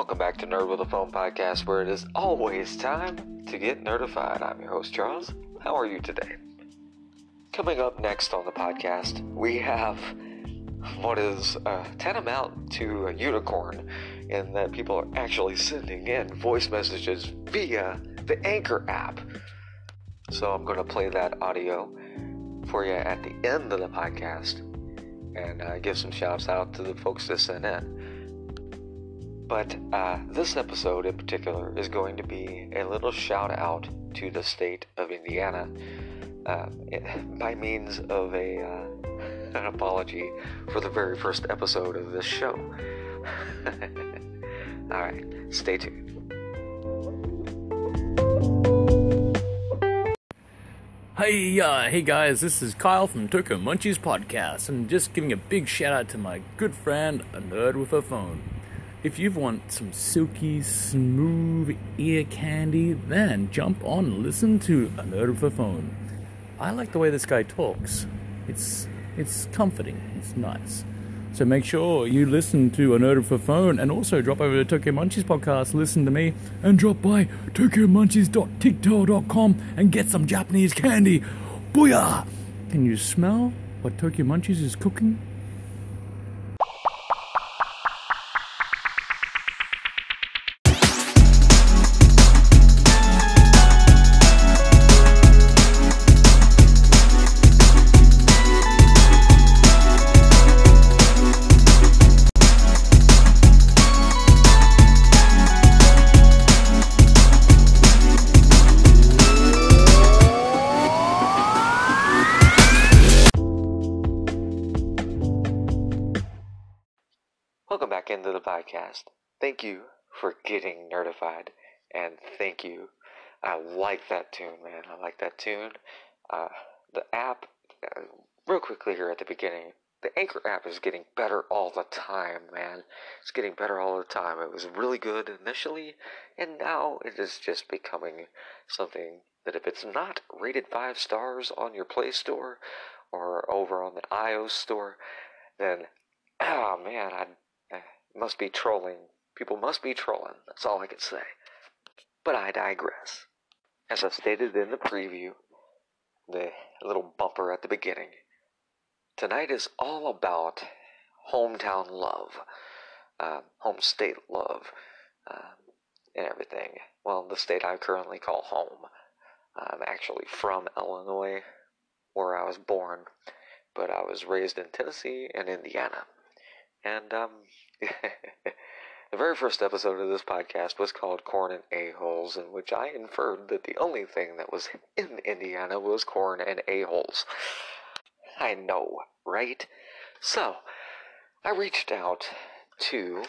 Welcome back to Nerd with a Phone podcast, where it is always time to get nerdified. I'm your host, Charles. How are you today? Coming up next on the podcast, we have what is uh, tantamount to a unicorn in that people are actually sending in voice messages via the Anchor app. So I'm going to play that audio for you at the end of the podcast and uh, give some shouts out to the folks that sent in. But uh, this episode in particular is going to be a little shout out to the state of Indiana uh, by means of a uh, an apology for the very first episode of this show. All right, stay tuned. Hey, uh, hey guys, this is Kyle from Tokyo Munchies Podcast, and just giving a big shout out to my good friend, a nerd with a phone. If you want some silky, smooth ear candy, then jump on and listen to a a phone. I like the way this guy talks. It's it's comforting. It's nice. So make sure you listen to a nerd a phone and also drop over to Tokyo Munchies podcast, listen to me, and drop by tokyomunchies.tiktok.com and get some Japanese candy. Booyah! Can you smell what Tokyo Munchies is cooking? Podcast. Thank you for getting nerdified, and thank you. I like that tune, man. I like that tune. Uh, the app, uh, real quickly here at the beginning, the Anchor app is getting better all the time, man. It's getting better all the time. It was really good initially, and now it is just becoming something that if it's not rated five stars on your Play Store or over on the iOS store, then oh man, I must be trolling. People must be trolling. That's all I can say. But I digress. As I stated in the preview, the little bumper at the beginning, tonight is all about hometown love, uh, home state love, uh, and everything. Well, the state I currently call home. I'm actually from Illinois, where I was born, but I was raised in Tennessee and Indiana. And um, the very first episode of this podcast was called Corn and A-Holes, in which I inferred that the only thing that was in Indiana was corn and a-holes. I know, right? So, I reached out to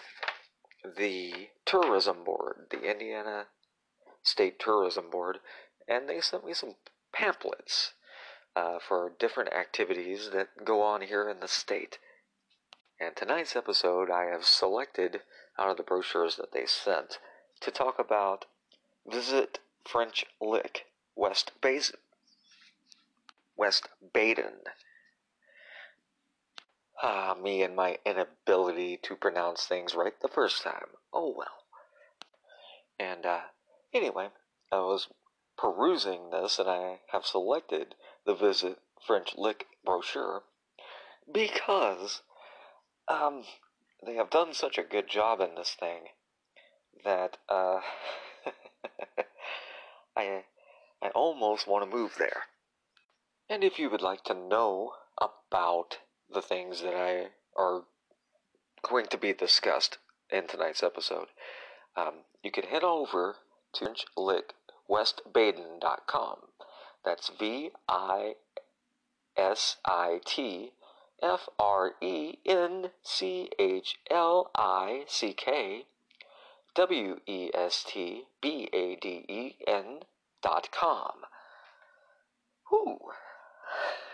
the tourism board, the Indiana State Tourism Board, and they sent me some pamphlets uh, for different activities that go on here in the state. And tonight's episode, I have selected out of the brochures that they sent to talk about Visit French Lick, West Basin. West Baden. Ah, me and my inability to pronounce things right the first time. Oh well. And, uh, anyway, I was perusing this and I have selected the Visit French Lick brochure because um, they have done such a good job in this thing that uh, I I almost want to move there. And if you would like to know about the things that I are going to be discussed in tonight's episode, um, you can head over to FrenchLickWestBaden.com. That's V I S I T F R E N C H L I C K W E S T B A D E N dot com. Whew.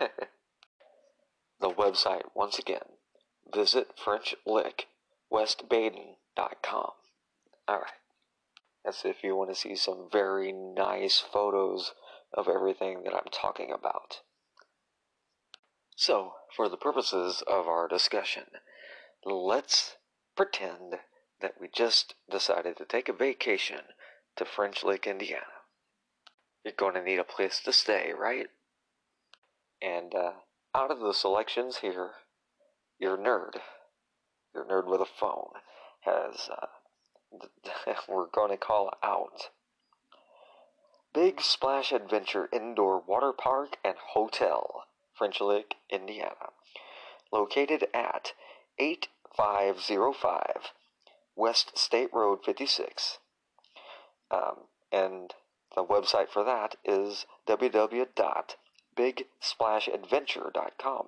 the website, once again, visit FrenchLickWestBaden.com. Alright. That's if you want to see some very nice photos of everything that I'm talking about. So, for the purposes of our discussion, let's pretend that we just decided to take a vacation to French Lake, Indiana. You're going to need a place to stay, right? And uh, out of the selections here, your nerd, your nerd with a phone, has, uh, we're going to call out Big Splash Adventure Indoor Water Park and Hotel, French Lick, Indiana, located at 8505 West State Road 56. Um, and the website for that is www.bigsplashadventure.com.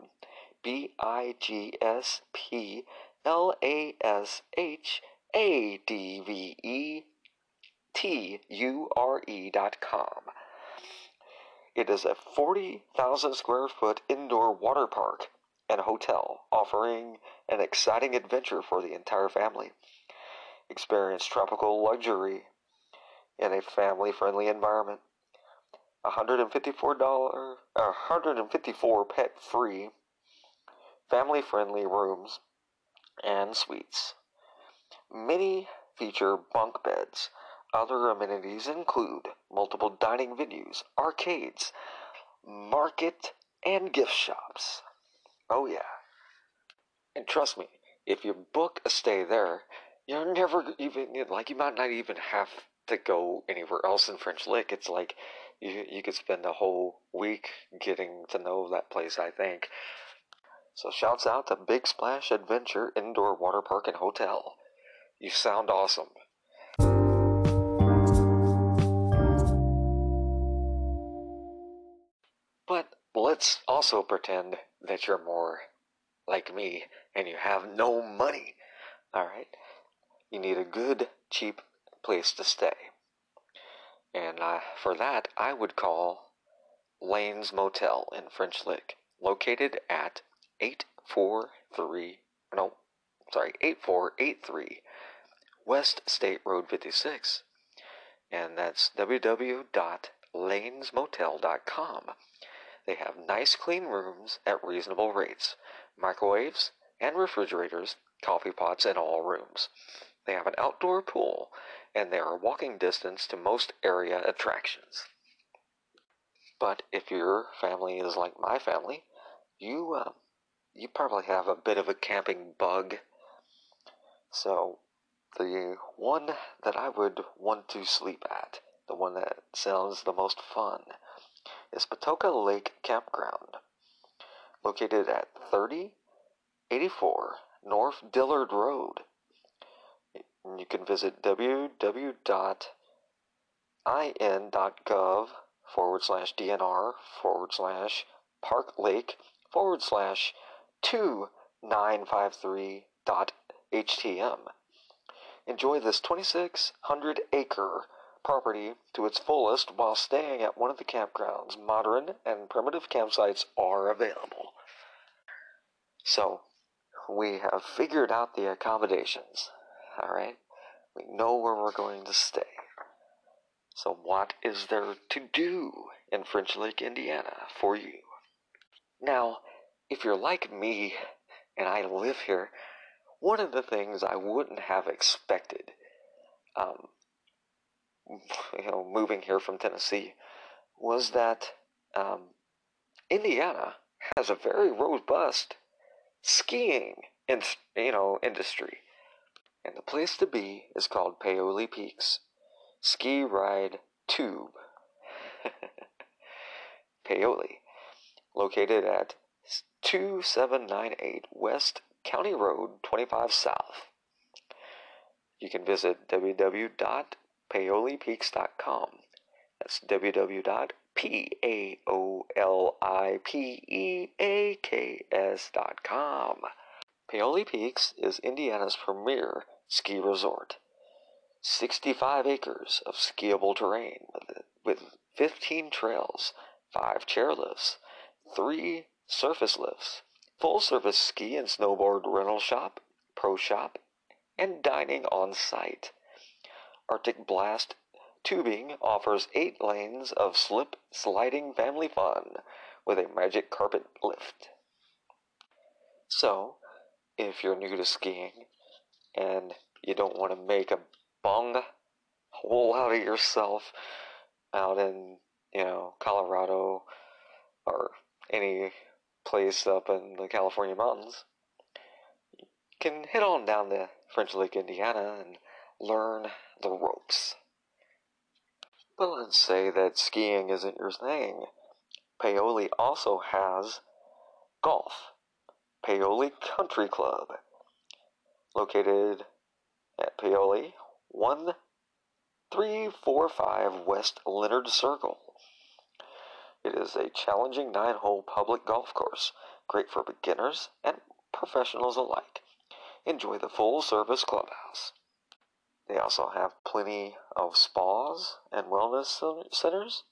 B I G S P L A S H A D V E T U R E dot com. It is a 40,000 square foot indoor water park and hotel offering an exciting adventure for the entire family. Experience tropical luxury in a family friendly environment. $154, 154 pet free, family friendly rooms and suites. Many feature bunk beds. Other amenities include multiple dining venues, arcades, market, and gift shops. Oh, yeah. And trust me, if you book a stay there, you're never even, like, you might not even have to go anywhere else in French Lick. It's like you, you could spend a whole week getting to know that place, I think. So, shouts out to Big Splash Adventure Indoor Water Park and Hotel. You sound awesome. Let's also pretend that you're more like me and you have no money. Alright? You need a good, cheap place to stay. And uh, for that, I would call Lane's Motel in French Lick, located at 843, no, sorry, 8483 West State Road 56. And that's www.lanesmotel.com. They have nice, clean rooms at reasonable rates, microwaves and refrigerators, coffee pots in all rooms. They have an outdoor pool, and they are walking distance to most area attractions. But if your family is like my family, you uh, you probably have a bit of a camping bug. So the one that I would want to sleep at, the one that sounds the most fun, is Patoka Lake Campground, located at 3084 North Dillard Road. You can visit www.in.gov forward slash DNR forward slash Park Lake forward slash 2953.htm. Enjoy this 2,600 acre property to its fullest while staying at one of the campgrounds. Modern and primitive campsites are available. So, we have figured out the accommodations. Alright? We know where we're going to stay. So, what is there to do in French Lake, Indiana for you? Now, if you're like me and I live here, one of the things I wouldn't have expected, um, you know, moving here from Tennessee, was that um, Indiana has a very robust skiing, in, you know, industry, and the place to be is called Paoli Peaks Ski Ride Tube. Paoli, located at 2798 West County Road 25 South. You can visit www.paolipeaks.com. That's www.paolipeaks.com. Paoli Peaks is Indiana's premier ski resort. 65 acres of skiable terrain with 15 trails, 5 chairlifts, 3 surface lifts, full service ski and snowboard rental shop, pro shop, and dining on site. Arctic Blast Tubing offers eight lanes of slip sliding family fun with a magic carpet lift. So, if you're new to skiing and you don't want to make a bung hole out of yourself out in, you know, Colorado or any place up in the California mountains, you can head on down to French Lake, Indiana and learn the ropes. But let's say that skiing isn't your thing. Paoli also has golf. Paoli Country Club, located at Paoli 1345 West Leonard Circle. It is a challenging nine hole public golf course, great for beginners and professionals alike. Enjoy the full service clubhouse. They also have plenty of spas and wellness centers.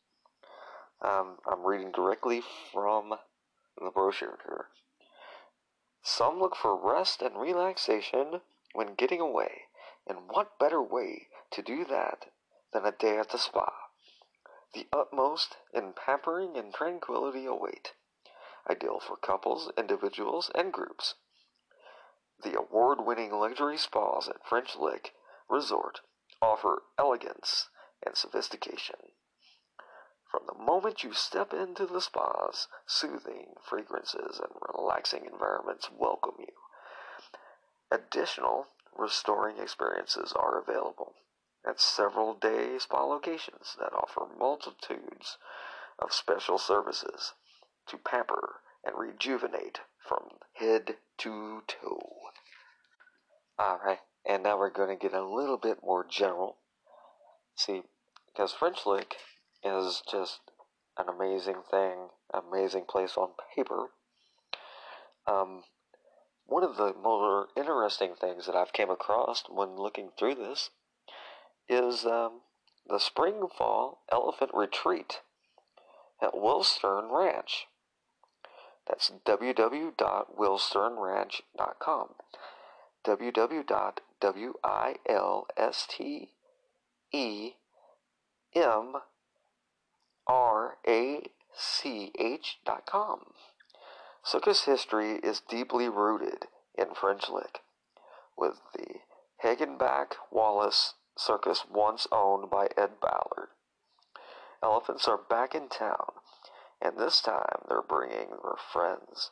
Um, I'm reading directly from the brochure here. Some look for rest and relaxation when getting away, and what better way to do that than a day at the spa? The utmost in pampering and tranquility await, ideal for couples, individuals, and groups. The award winning luxury spas at French Lick Resort offer elegance and sophistication. From the moment you step into the spas, soothing fragrances and relaxing environments welcome you. Additional restoring experiences are available at several day spa locations that offer multitudes of special services to pamper and rejuvenate from head to toe. Alright, and now we're going to get a little bit more general. See, because French Lick is just an amazing thing, amazing place on paper. Um, one of the more interesting things that I've came across when looking through this is um, the Spring Fall Elephant Retreat at Wilstem Ranch. That's www.wilstemranch.com. www.wilstemranch.com. Circus history is deeply rooted in French Lick, with the Hagenbeck Wallace Circus once owned by Ed Ballard. Elephants are back in town, and this time they're bringing their friends.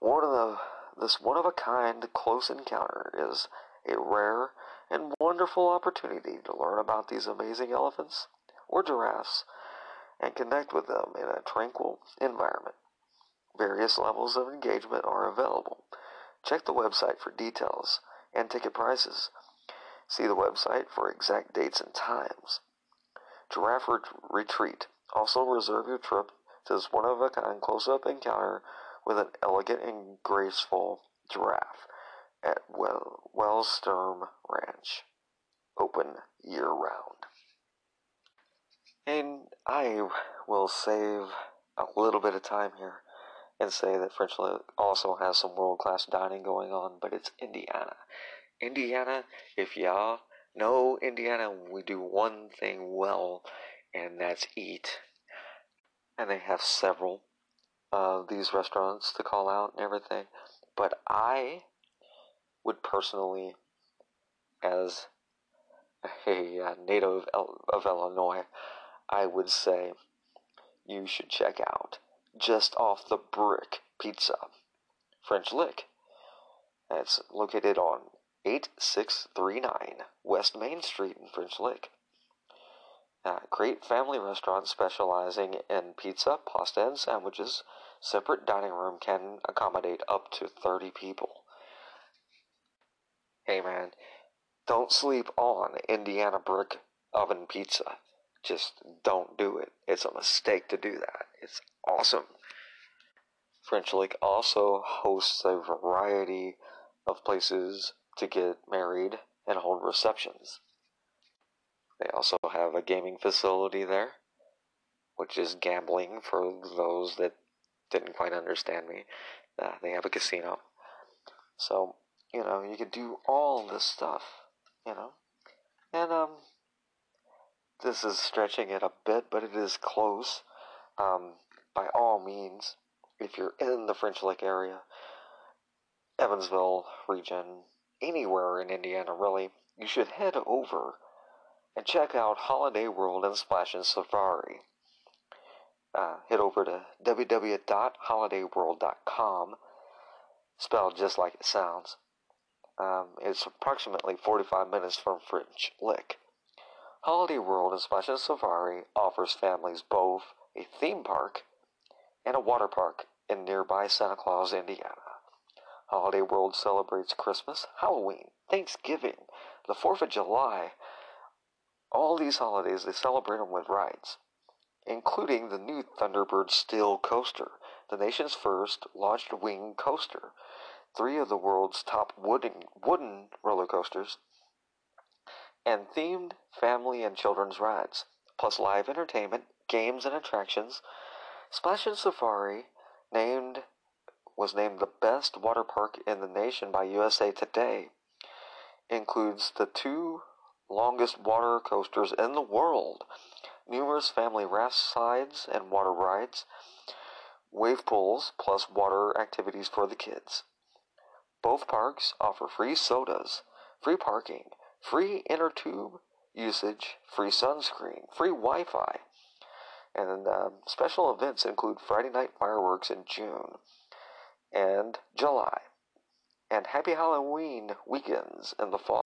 One of the this one of a kind close encounter is a rare and wonderful opportunity to learn about these amazing elephants or giraffes and connect with them in a tranquil environment. Various levels of engagement are available. Check the website for details and ticket prices. See the website for exact dates and times. Giraffe Retreat. Also reserve your trip to this one of a kind close up encounter with an elegant and graceful giraffe at well- Wellsturm Ranch. Open year round. And I will save a little bit of time here and say that French also has some world class dining going on, but it's Indiana. Indiana, if y'all know Indiana, we do one thing well, and that's eat. And they have several of these restaurants to call out and everything. But I would personally, as a uh, native of Illinois, I would say you should check out just off the brick pizza, French Lick. It's located on 8639 West Main Street in French Lick. Uh, great family restaurant specializing in pizza, pasta, and sandwiches. Separate dining room can accommodate up to 30 people. Hey man, don't sleep on Indiana brick oven pizza. Just don't do it. It's a mistake to do that. It's awesome. French Lake also hosts a variety of places to get married and hold receptions. They also have a gaming facility there, which is gambling for those that didn't quite understand me. Uh, they have a casino. So, you know, you could do all this stuff, you know. And, um, this is stretching it a bit, but it is close. Um, by all means, if you're in the French Lake area, Evansville region, anywhere in Indiana, really, you should head over and check out Holiday World and Splashin' Safari. Uh, head over to www.holidayworld.com, spelled just like it sounds. Um, it's approximately 45 minutes from French Lick. Holiday World and Splashin' Safari offers families both a theme park and a water park in nearby Santa Claus, Indiana. Holiday World celebrates Christmas, Halloween, Thanksgiving, the 4th of July. All these holidays, they celebrate them with rides, including the new Thunderbird Steel Coaster, the nation's first launched wing coaster, three of the world's top wooden, wooden roller coasters, and themed family and children's rides, plus live entertainment, games, and attractions. Splashin' Safari named was named the best water park in the nation by USA Today. Includes the two longest water coasters in the world, numerous family raft slides and water rides, wave pools, plus water activities for the kids. Both parks offer free sodas, free parking, free inner tube usage, free sunscreen, free Wi Fi. And um, special events include Friday night fireworks in June and July, and Happy Halloween weekends in the fall.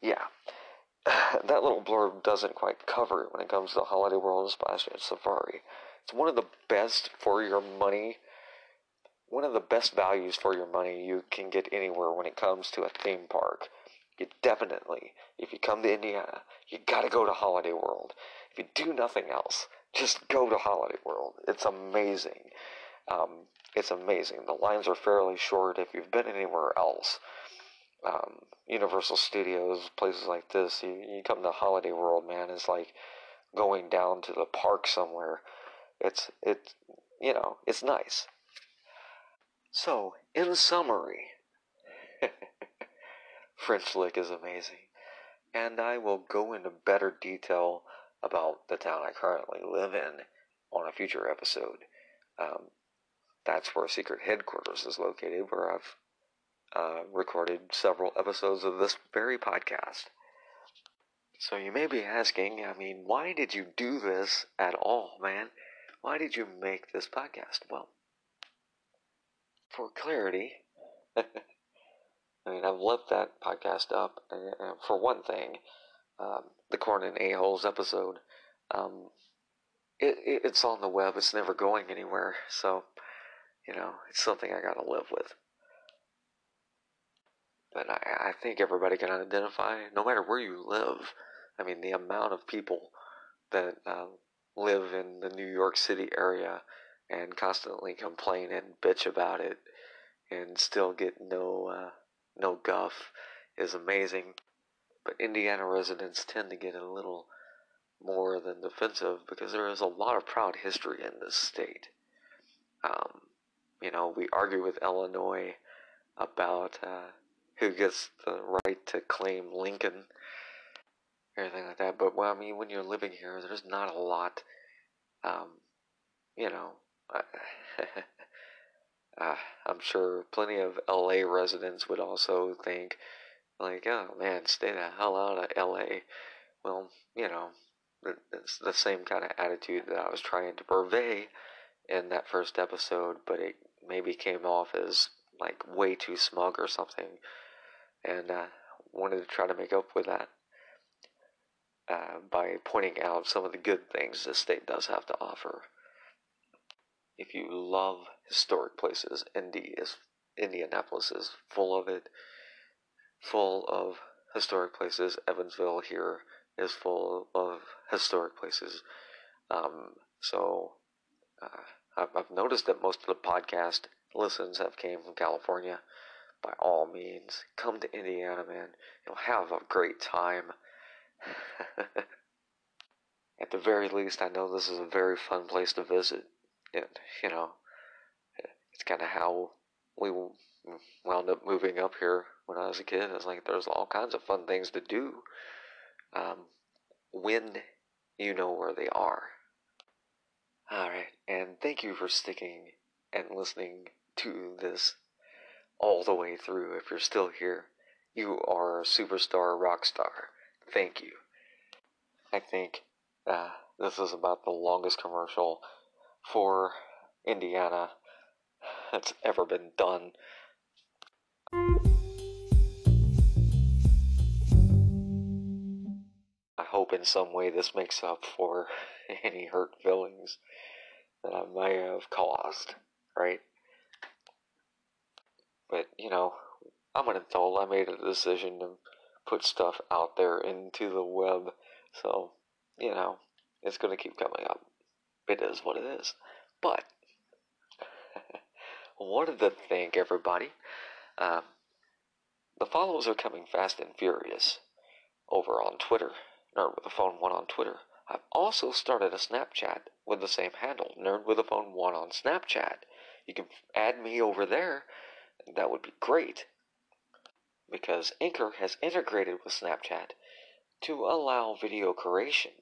Yeah, that little blurb doesn't quite cover it when it comes to the Holiday World and Splash Safari. It's one of the best for your money one of the best values for your money you can get anywhere when it comes to a theme park. You definitely, if you come to Indiana, you gotta go to Holiday World. If you do nothing else, just go to Holiday World. It's amazing. Um, it's amazing. The lines are fairly short if you've been anywhere else. Um, Universal Studios, places like this, you, you come to Holiday World, man, it's like going down to the park somewhere. It's, it's, you know, it's nice. So, in summary, French Lick is amazing, and I will go into better detail about the town I currently live in on a future episode. Um, that's where Secret Headquarters is located, where I've uh, recorded several episodes of this very podcast. So you may be asking, I mean, why did you do this at all, man? Why did you make this podcast? Well, for clarity, I mean, I've left that podcast up. And for one thing, um, the Corn and A-Holes episode, um, it, it, it's on the web. It's never going anywhere. So, you know, it's something I got to live with. But I, I think everybody can identify, no matter where you live. I mean, the amount of people that uh, live in the New York City area and constantly complain and bitch about it and still get no uh, no guff is amazing. But Indiana residents tend to get a little more than defensive because there is a lot of proud history in this state. Um, you know, we argue with Illinois about uh, who gets the right to claim Lincoln, everything like that. But well, I mean, when you're living here, there's not a lot. Um, you know, uh, I'm sure plenty of LA residents would also think, like, oh man, stay the hell out of LA. Well, you know, it's the same kind of attitude that I was trying to purvey in that first episode, but it maybe came off as like way too smug or something, and uh, wanted to try to make up with that uh, by pointing out some of the good things the state does have to offer if you love historic places, Indy is Indianapolis is full of it, full of historic places. Evansville here is full of historic places. Um, so uh, I've, I've noticed that most of the podcast listens have came from California. By all means, come to Indiana, man. You'll have a great time. At the very least, I know this is a very fun place to visit and you know, it's kind of how we wound up moving up here when I was a kid. It's like there's all kinds of fun things to do um, when you know where they are. All right, and thank you for sticking and listening to this all the way through. If you're still here, you are a superstar rock star. Thank you. I think uh, this is about the longest commercial for Indiana that's ever been done. I hope in some way this makes up for any hurt feelings that I may have caused, right? But, you know, I'm an adult. I made a decision to put stuff out there into the web. So, you know, it's going to keep coming up. It is what it is. But, wanted to thank everybody. Um, the follows are coming fast and furious over on Twitter. Nerd with a Phone 1 on Twitter. I've also started a Snapchat with the same handle, Nerd with a Phone 1 on Snapchat. You can add me over there. That would be great. Because Anchor has integrated with Snapchat to allow video creation.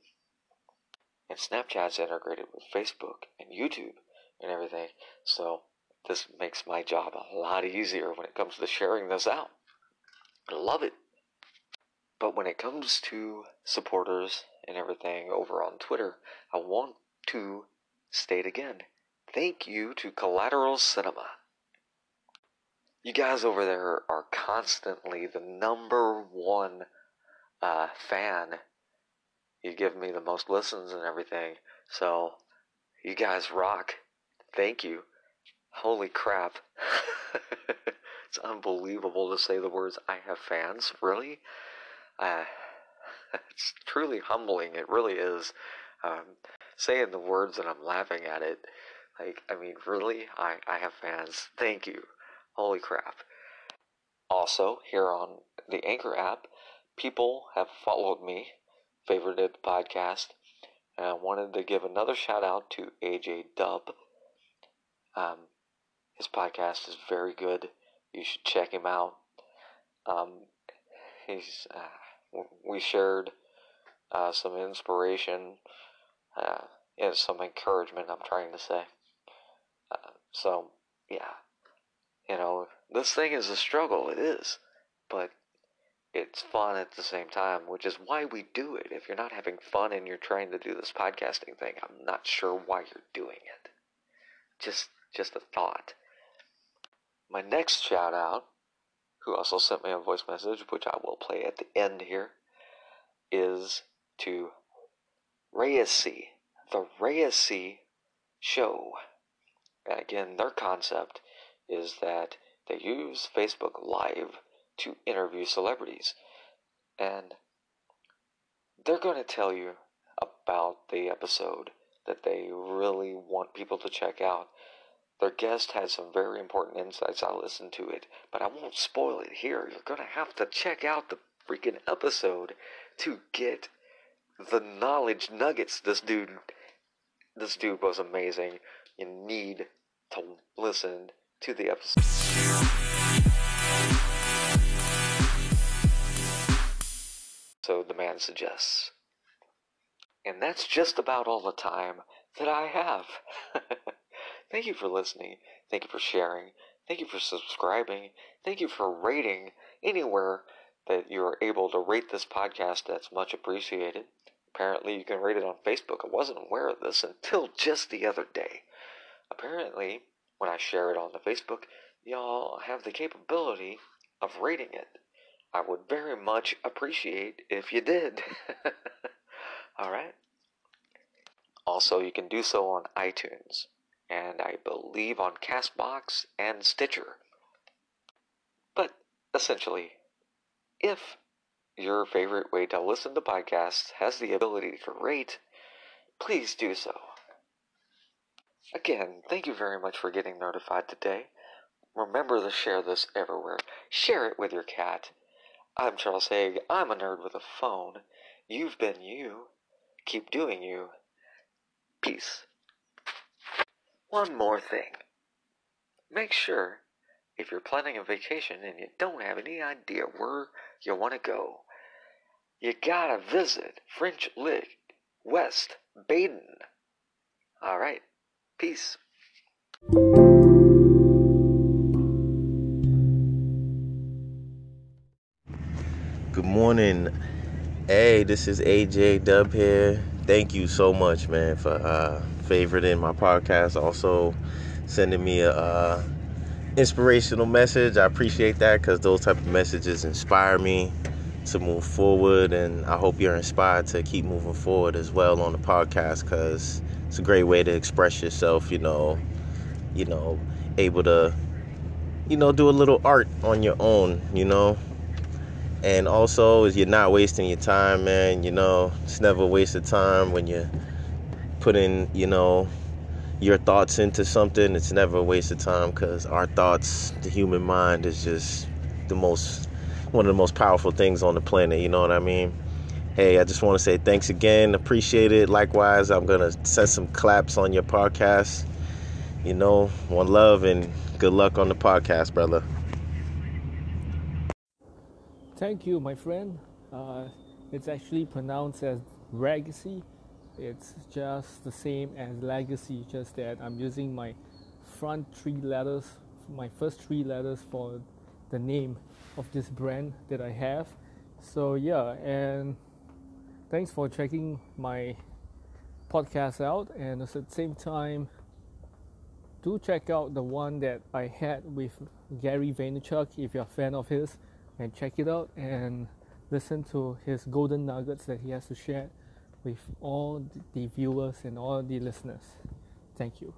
And Snapchat's integrated with Facebook and YouTube and everything. So this makes my job a lot easier when it comes to sharing this out. I love it. But when it comes to supporters and everything over on Twitter, I want to state again thank you to Collateral Cinema. You guys over there are constantly the number one uh, fan. You give me the most listens and everything. So, you guys rock. Thank you. Holy crap. it's unbelievable to say the words, I have fans. Really? Uh, it's truly humbling. It really is. Um, saying the words and I'm laughing at it. Like, I mean, really? I, I have fans. Thank you. Holy crap. Also, here on the Anchor app, people have followed me, favorited the podcast, and I wanted to give another shout out to AJ Dub. Um, his podcast is very good. You should check him out. Um, he's uh, we shared uh, some inspiration uh, and some encouragement. I'm trying to say. Uh, so yeah, you know this thing is a struggle. It is, but it's fun at the same time, which is why we do it. If you're not having fun and you're trying to do this podcasting thing, I'm not sure why you're doing it. Just just a thought. My next shout out, who also sent me a voice message, which I will play at the end here, is to Reyesi, the Reyesi show. And again, their concept is that they use Facebook Live to interview celebrities. And they're going to tell you about the episode that they really want people to check out. Their guest has some very important insights. I listened to it, but I won't spoil it here. You're going to have to check out the freaking episode to get the knowledge nuggets this dude this dude was amazing. You need to listen to the episode. So the man suggests. And that's just about all the time that I have. Thank you for listening. Thank you for sharing. Thank you for subscribing. Thank you for rating anywhere that you're able to rate this podcast. That's much appreciated. Apparently, you can rate it on Facebook. I wasn't aware of this until just the other day. Apparently, when I share it on the Facebook, y'all have the capability of rating it. I would very much appreciate if you did. Alright? Also, you can do so on iTunes and I believe on Castbox and Stitcher. But essentially, if your favorite way to listen to podcasts has the ability to rate, please do so. Again, thank you very much for getting nerdified today. Remember to share this everywhere. Share it with your cat. I'm Charles Haig. I'm a nerd with a phone. You've been you. Keep doing you. Peace. One more thing. Make sure if you're planning a vacation and you don't have any idea where you want to go, you gotta visit French Lick, West Baden. All right, peace. Good morning. Hey, this is AJ Dub here. Thank you so much, man, for uh, favoriting my podcast. Also, sending me a uh, inspirational message. I appreciate that because those type of messages inspire me to move forward, and I hope you're inspired to keep moving forward as well on the podcast because it's a great way to express yourself. You know, you know, able to, you know, do a little art on your own. You know and also is you're not wasting your time man you know it's never a waste of time when you put in you know your thoughts into something it's never a waste of time because our thoughts the human mind is just the most one of the most powerful things on the planet you know what i mean hey i just want to say thanks again appreciate it likewise i'm gonna send some claps on your podcast you know one love and good luck on the podcast brother Thank you, my friend. Uh, it's actually pronounced as legacy. It's just the same as legacy, just that I'm using my front three letters, my first three letters for the name of this brand that I have. So, yeah, and thanks for checking my podcast out. And at the same time, do check out the one that I had with Gary Vaynerchuk if you're a fan of his and check it out and listen to his golden nuggets that he has to share with all the viewers and all the listeners. Thank you.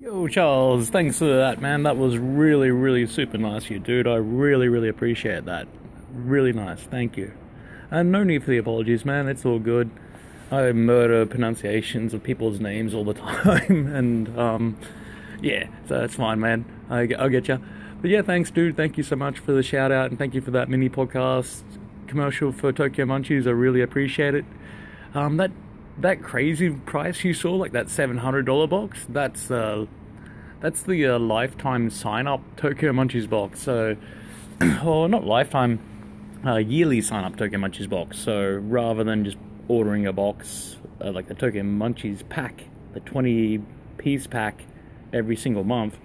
Yo, Charles, thanks for that, man. That was really, really super nice you, dude. I really, really appreciate that. Really nice. Thank you. And no need for the apologies, man. It's all good. I murder pronunciations of people's names all the time, and um, yeah, so that's fine, man. I, I'll get you. But yeah, thanks, dude. Thank you so much for the shout out, and thank you for that mini podcast commercial for Tokyo Munchies. I really appreciate it. Um, that that crazy price you saw, like that seven hundred dollar box, that's uh, that's the uh, lifetime sign up Tokyo Munchies box. So, well, not lifetime, uh, yearly sign up Tokyo Munchies box. So rather than just ordering a box uh, like the Tokyo Munchies pack, the twenty piece pack every single month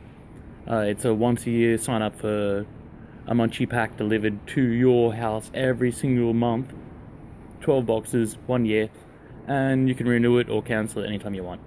uh, it's a once a year sign up for a munchie pack delivered to your house every single month. 12 boxes, one year, and you can renew it or cancel it anytime you want.